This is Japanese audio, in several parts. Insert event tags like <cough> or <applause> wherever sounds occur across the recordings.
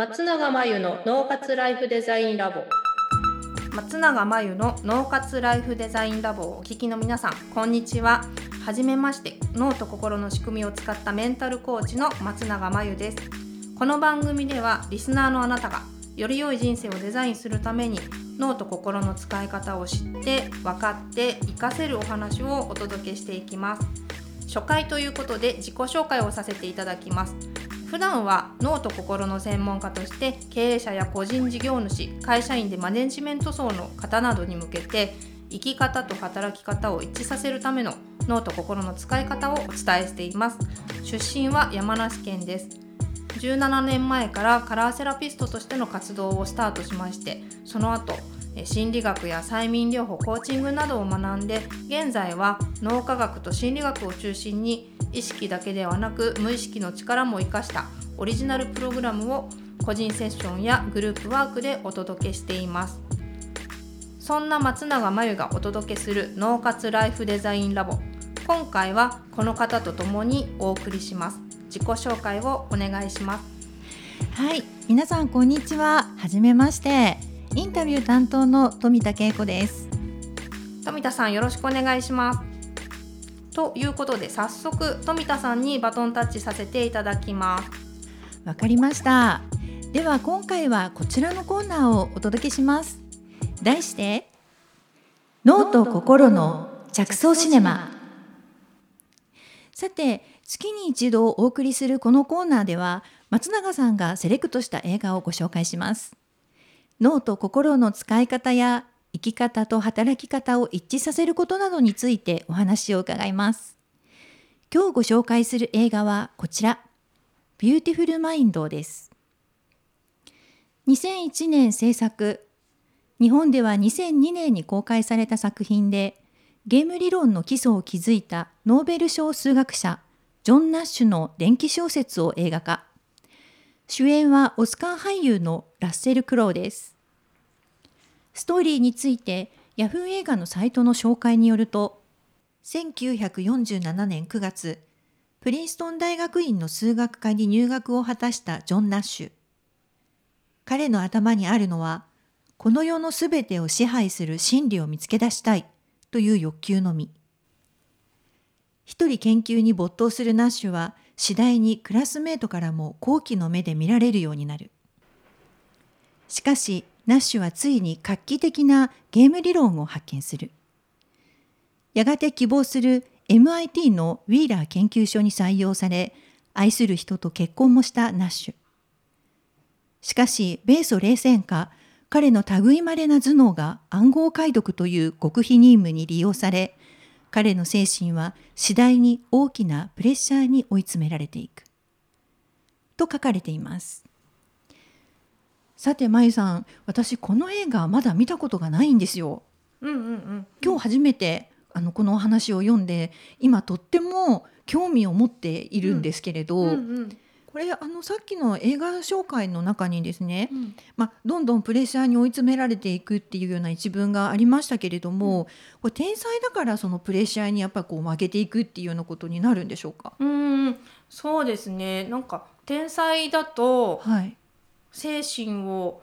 松永真由の脳活ライフデザインラボ。松永真由の脳活ライフデザインラボをお聞きの皆さんこんにちは。はじめまして脳と心の仕組みを使ったメンタルコーチの松永真由です。この番組ではリスナーのあなたがより良い人生をデザインするために脳と心の使い方を知って分かって活かせるお話をお届けしていきます。初回ということで自己紹介をさせていただきます。普段は脳と心の専門家として経営者や個人事業主会社員でマネジメント層の方などに向けて生き方と働き方を一致させるための脳と心の使い方をお伝えしています。出身は山梨県です。17年前からカラーセラピストとしての活動をスタートしましてその後心理学や催眠療法コーチングなどを学んで現在は脳科学と心理学を中心に意識だけではなく無意識の力も生かしたオリジナルプログラムを個人セッションやグループワークでお届けしています。そんな松永真由がお届けする脳活ライフデザインラボ。今回はこの方と共にお送りします。自己紹介をお願いします。はい皆さんこんにちは。はじめまして。インタビュー担当の富田恵子です。富田さんよろしくお願いします。ということで早速富田さんにバトンタッチさせていただきます。わかりました。では今回はこちらのコーナーをお届けします。題して脳と心の着想シネマ。さて月に一度お送りするこのコーナーでは松永さんがセレクトした映画をご紹介します脳と心の使い方や生き方と働き方を一致させることなどについてお話を伺います。今日ご紹介する映画はこちら、ビューティフルマインドです。2001年制作、日本では2002年に公開された作品で、ゲーム理論の基礎を築いたノーベル賞数学者、ジョン・ナッシュの伝記小説を映画化。主演はオスカー俳優のラッセル・クロウです。ストーリーについてヤフー映画のサイトの紹介によると1947年9月プリンストン大学院の数学科に入学を果たしたジョン・ナッシュ。彼の頭にあるのはこの世のすべてを支配する真理を見つけ出したいという欲求のみ。一人研究に没頭するナッシュは次第にクラスメートからも好奇の目で見られるようになる。しかしナッシュはついに画期的なゲーム理論を発見する。やがて希望する MIT のウィーラー研究所に採用され、愛する人と結婚もしたナッシュ。しかし、米ソ冷戦下、彼の類まれな頭脳が暗号解読という極秘任務に利用され、彼の精神は次第に大きなプレッシャーに追い詰められていく。と書かれています。さてまゆさん私この映画まだ見たことがないんですよ。うんうんうん、今日初めてあのこのお話を読んで今とっても興味を持っているんですけれど、うんうんうん、これあのさっきの映画紹介の中にですね、うん、まあ、どんどんプレッシャーに追い詰められていくっていうような一文がありましたけれども、うん、これ天才だからそのプレッシャーにやっぱこう負けていくっていうようなことになるんでしょうか？うん。そうですね。なんか天才だと、はい、精神を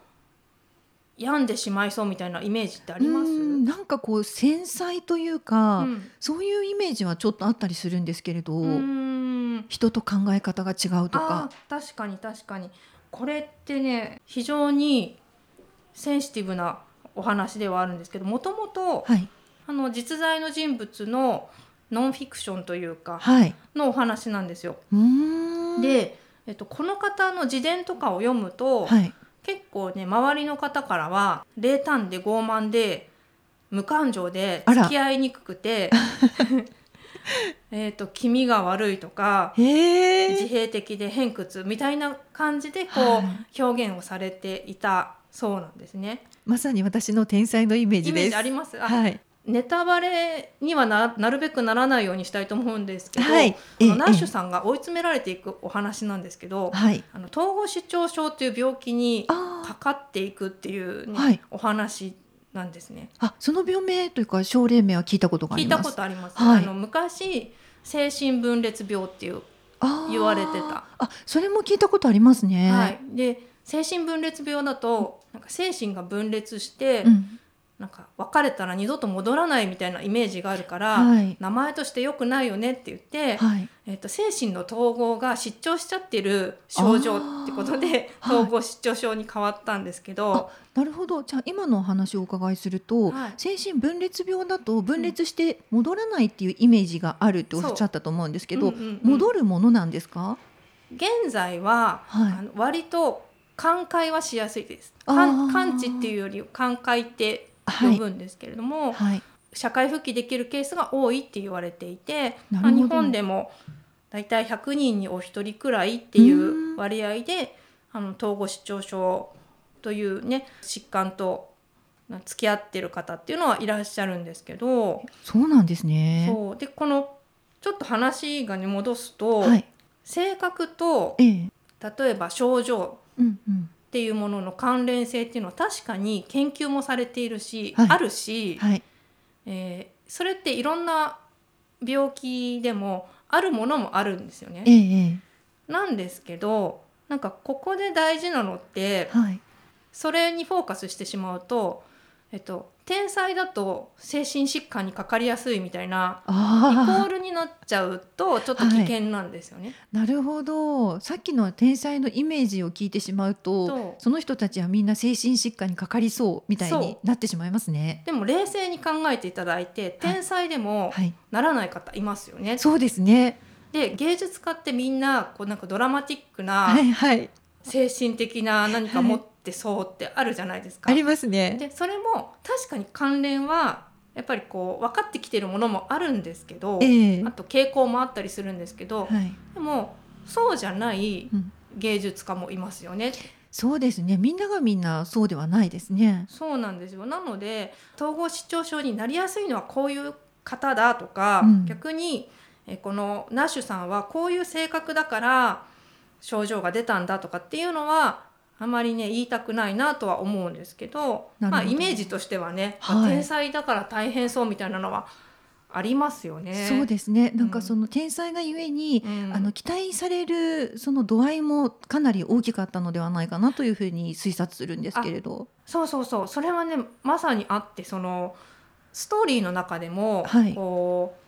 病んでしまいそうみたいなイメージってあります？なんかこう繊細というか、うん、そういうイメージはちょっとあったりするんですけれど人と考え方が違うとか。確かに確かに。これってね非常にセンシティブなお話ではあるんですけどもともと実在の人物のノンフィクションというか、はい、のお話なんですよ。でえっと、この方の自伝とかを読むと、はい、結構ね周りの方からは冷淡で傲慢で無感情で付き合いにくくて <laughs> えと気味が悪いとか自閉的で偏屈みたいな感じでこう、はい、表現をされていたそうなんですね。まさに私の天才のイメージです。あります。はい。ネタバレにはななるべくならないようにしたいと思うんですけど、はい、あのナッシュさんが追い詰められていくお話なんですけど、はい、あの統合失調症という病気にかかっていくっていう、ねはい、お話なんですね。あその病名というか症例名は聞いたことがあります。聞いたことあります、あの昔精神分裂病っていう言われてた。あそれも聞いたことありますね。はい、で精神分裂病だとなんか精神が分裂して、うんなんか別れたら二度と戻らないみたいなイメージがあるから、はい。名前として良くないよねって言って、はい。えっと精神の統合が失調しちゃってる症状ってことで統合失調症に変わったんですけど、なるほど。じゃあ今のお話をお伺いすると、はい。精神分裂病だと分裂して戻らないっていうイメージがあるっておっしゃったと思うんですけど、うんうんうん戻るものなんですか？現在は、はい。あの割と寛解はしやすいです。完治っていうより寛解って呼ぶんですけれども、はい。社会復帰できるケースが多いって言われていて、まあ、日本でもだいたい100人にお一人くらいっていうう割合であの統合失調症というね疾患と付き合ってる方っていうのはいらっしゃるんですけど、そうなんですね。そう。でこのちょっと話がね戻すと、はい。性格とええ。例えば症状うんうんっていうものの関連性っていうのは確かに研究もされているし、はい。あるし、はい。えーそれっていろんな病気でもあるものもあるんですよね。えええなんですけどなんかここで大事なのってえはい。それにフォーカスしてしまうと、えっと、天才だと精神疾患にかかりやすいみたいなイコーあルになっちゃうとちょっと危険なんですよね。あなるほどさっきの天才のイメージを聞いてしまうとその人たちはみんな精神疾患にかかりそうみたいにそなってしまいますね。でも冷静に考えていただいて天才でもはい、ならない方いますよね。そうですね。で芸術家ってみんなこうなんかドラマティックなはいはい精神的な何か持ってそうってあるじゃないですか。ありますね。でそれも確かに関連はやっぱりこう分かってきてるものもあるんですけど、ええあと傾向もあったりするんですけど、はい。でもそうじゃないうん芸術家もいますよね。そうですね。みんながみんなそうではないですね。そうなんですよなので統合失調症になりやすいのはこういう方だとか、うん逆にえこのナッシュさんはこういう性格だから症状が出たんだとかっていうのはあまりね言いたくないなとは思うんですけどまあ、イメージとしてはね、はいまあ天才だから大変そうみたいなのはありますよね。そうですね。なんかその天才がゆえに、うんあの期待されるその度合いもかなり大きかったのではないかなというふうに推察するんですけれど。そうそうそうそれはねまさにあってそのストーリーの中でも、はいこう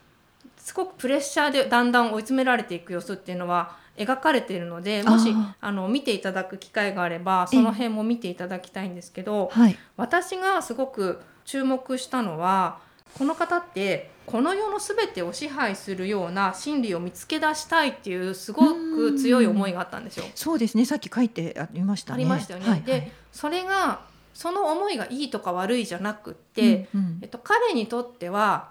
すごくプレッシャーでだんだん追い詰められていく様子っていうのは描かれているのでもしああの見ていただく機会があればその辺も見ていただきたいんですけどはい。私がすごく注目したのはこの方ってこの世の全てを支配するような心理を見つけ出したいっていうすごく強い思いがあったんですよ。そうですね。さっき書いてありましたね。ありましたよね。はいでそれがその思いがいいとか悪いじゃなくって、うんうんえっと、彼にとっては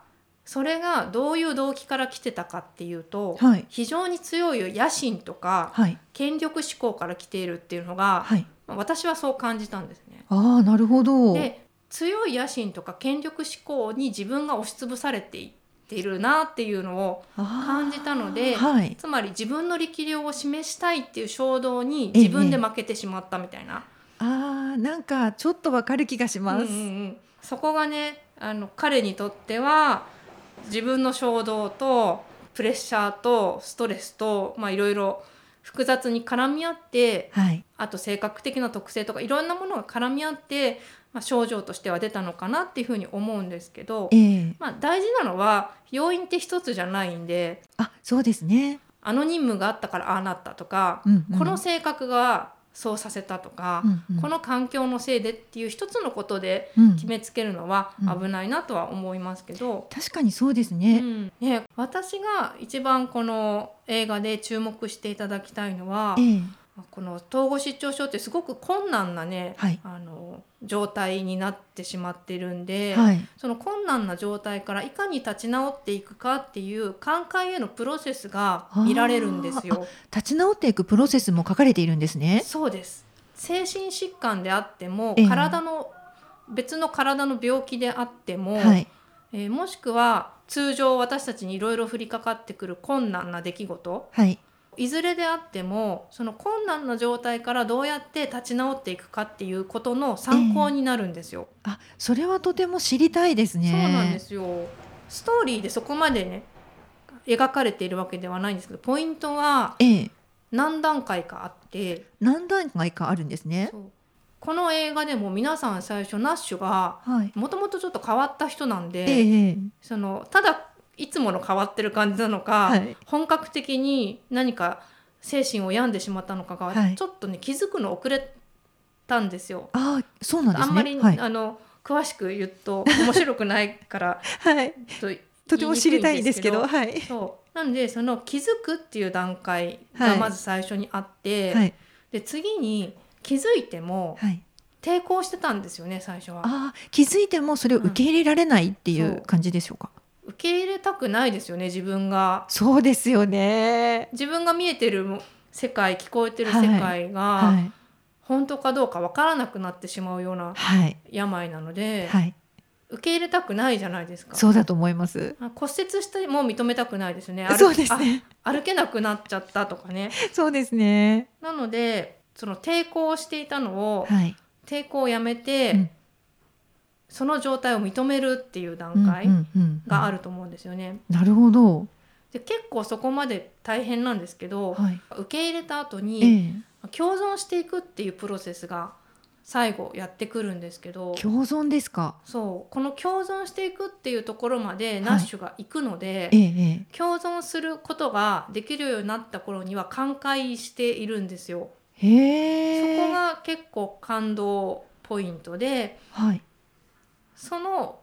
それがどういう動機から来てたかっていうと、はい非常に強い野心とかはい権力志向から来ているっていうのが、はい。まあ私はそう感じたんですね。ああなるほど。で強い野心とか権力志向に自分が押しつぶされていっているなっていうのを感じたのではい。つまり自分の力量を示したいっていう衝動に自分で負けてしまったみたいな。ああなんかちょっとわかる気がします。うんうんうんそこがねあの彼にとっては自分の衝動とプレッシャーとストレスとまあいろいろ複雑に絡み合ってはい。あと性格的な特性とかいろんなものが絡み合って、まあ、症状としては出たのかなっていうふうに思うんですけどえ、えまあ、大事なのは要因って一つじゃないんであそうですね。あの任務があったからああなったとか、うんうんこの性格がそうさせたとか、うんうん。この環境のせいでっていう一つのことでうん。決めつけるのはうん。危ないなとは思いますけど、確かにそうですうね。ん。ね、私が一番この映画で注目していただきたいのはええ。この統合失調症ってすごく困難なね、はい。あの状態になってしまってるんで、はい。その困難な状態からいかに立ち直っていくかっていう寛解へのプロセスが見られるんですよ。立ち直っていくプロセスも書かれているんですね。そうです精神疾患であっても、ええ体の別の体の病気であっても、はい。えーもしくは通常私たちにいろいろ降りかかってくる困難な出来事はい。いずれであってもその困難な状態からどうやって立ち直っていくかっていうことの参考になるんですよ。あそれはとても知りたいですね。そうなんですよストーリーでそこまでね描かれているわけではないんですけどポイントはええ何段階かあって何段階かあるんですね。この映画でも皆さん最初ナッシュがはい。もともとちょっと変わった人なんで、ええそのただいつもの変わってる感じなのか、はい本格的に何か精神を病んでしまったのかが、はいちょっとね気づくの遅れたんですよ。ああ、そうなんですね。あんまり、はい。あの詳しく言うと面白くないから <laughs> はい。ととても知りたいんですけど、はい。そうなんでその気づくっていう段階がはいまず最初にあって、はい。で次に気づいてもはい。抵抗してたんですよね最初は。ああ、気づいてもそれを受け入れられないっていう感じでしょうか。受け入れたくないですよね自分がそうですよね。自分が見えてる世界聞こえてる世界が、はい。本当かどうかわからなくなってしまうようなはい。病なので、はい。受け入れたくないじゃないですか。そうだと思います。あ骨折しても認めたくないですよね。歩そうですね。あ歩けなくなっちゃったとかね。そうですね。なのでその抵抗していたのを、はい。抵抗をやめて、うんその状態を認めるっていう段階があると思うんですよね。なるほど。で結構そこまで大変なんですけど、はい。受け入れた後えに、え。共存していくっていうプロセスが最後やってくるんですけど共存ですか？そうこの共存していくっていうところまでいナッシュが行くので、えええ共存することができるようになった頃には寛解しているんですよ。え。へえ。そこが結構感動ポイントではい。その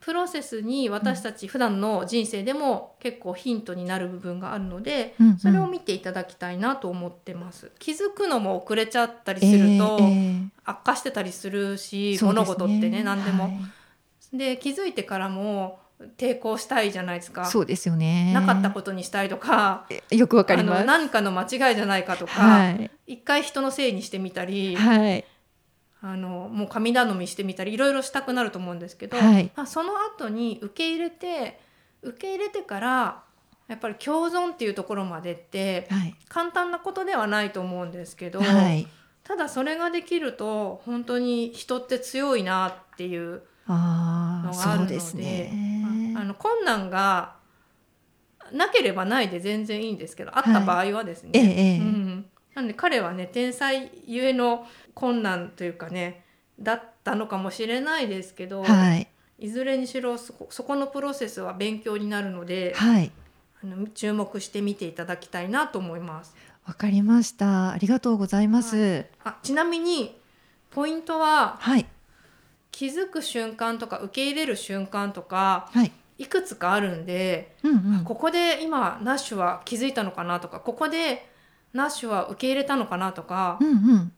プロセスに私たち普段の人生でも結構ヒントになる部分があるので、うんうんそれを見ていただきたいなと思ってます。気づくのも遅れちゃったりすると、えええ悪化してたりするし、えそうです物事ってね何でも。はいで気づいてからも抵抗したいじゃないですか。そうですよね。なかったことにしたいとか、と。よくわかります。何かの間違いじゃないかとか、はい。一回人のせいにしてみたり、はい。あのもう神頼みしてみたりいろいろしたくなると思うんですけど、はいまあその後に受け入れて受け入れてからやっぱり共存っていうところまでってはい。簡単なことではないと思うんですけど、はい。ただそれができると本当に人って強いなっていうああ、のがあるのでそうですね。あの困難がなければないで全然いいんですけどあった場合はですね、ええええうん、なんで彼はね天才ゆえの困難というかねだったのかもしれないですけど、はい。いずれにしろそこそこのプロセスは勉強になるのではい。あの注目して見ていただきたいなと思います。わかりました。ありがとうございます。あちなみにポイントははい。気づく瞬間とか受け入れる瞬間とかはい。いくつかあるんでうんうん。ここで今ナッシュは気づいたのかなとかここでナッシュは受け入れたのかなとか、うんうん。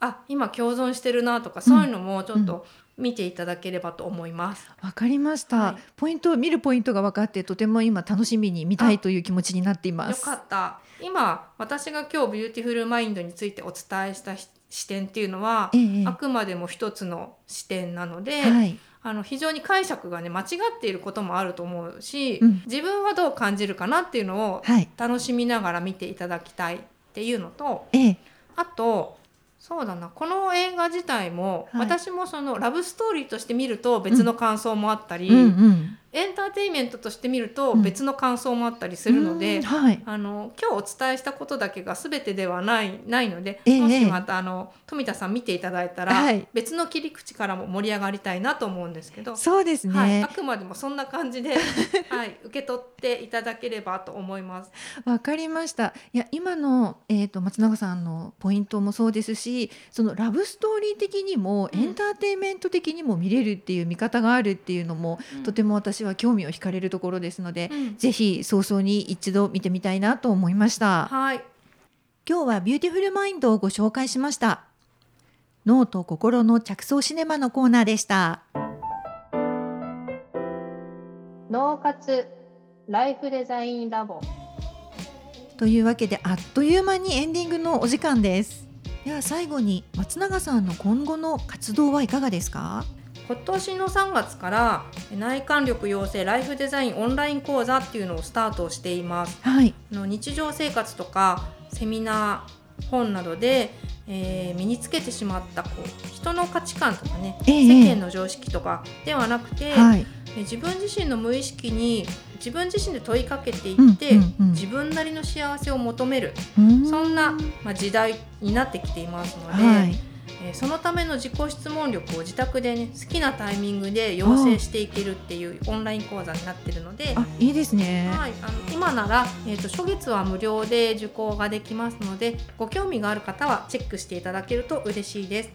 あ今共存してるなとかそういうのもちょっと見ていただければと思います。わかりました、はいポイント見るポイントが分かってとても今楽しみに見たいという気持ちになっています。よかった今私が今日ビューティフルマインドについてお伝えしたし視点っていうのは、ええあくまでも一つの視点なので、はい。あの非常に解釈がね間違っていることもあると思うし、うん自分はどう感じるかなっていうのをはい。楽しみながら見ていただきたいっていうのとええ。あとそうだなこの映画自体も、はい私もそのラブストーリーとして見ると別の感想もあったり、うんうん。エンターテインメントとして見るとうん別の感想もあったりするので、うんはい。あの今日お伝えしたことだけが全てではないないので、ええもしまたあの富田さん見ていただいたら、はい別の切り口からも盛り上がりたいなと思うんですけど、そうですね。はい、あくまでもそんな感じで、<laughs> はい、受け取っていただければと思います。わかりました。いや今のえっ、と松永さんのポイントもそうですし、そのラブストーリー的にも、うんエンターテインメント的にも見れるっていう見方があるっていうのも、とても私は興味を惹かれるところですので、うんぜひ早々に一度見てみたいなと思いました。はい、今日はビューティフルマインドをご紹介しました。脳と心の着想シネマのコーナーでした。脳活ライフデザインラボというわけであっという間にエンディングのお時間です。では最後に松永さんの今後の活動はいかがですか？今年の3月から内観力養成ライフデザインオンライン講座っていうのをスタートしています。はい。あの日常生活とかセミナー本などで、えー身につけてしまったこう人の価値観とかね、ええ世間の常識とかではなくて、はい。で自分自身の無意識に自分自身で問いかけていって、うんうんうん自分なりの幸せを求めるうんそんな、まあ、時代になってきていますので、はい。えーそのための自己質問力を自宅で、ね、好きなタイミングで養成していけるっていうオンライン講座になっているので。あ、いいですね。はい、あの今なら、えー、と初月は無料で受講ができますのでご興味がある方はチェックしていただけると嬉しいです。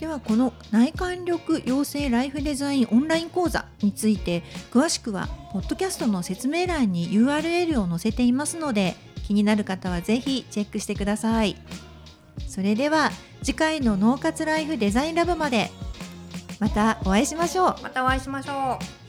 ではこの内観力養成ライフデザインオンライン講座について詳しくはポッドキャストの説明欄に URL を載せていますので気になる方はぜひチェックしてくださいそれでは次回の脳活ライフデザインラブまでまたお会いしましょうまたお会いしましょう。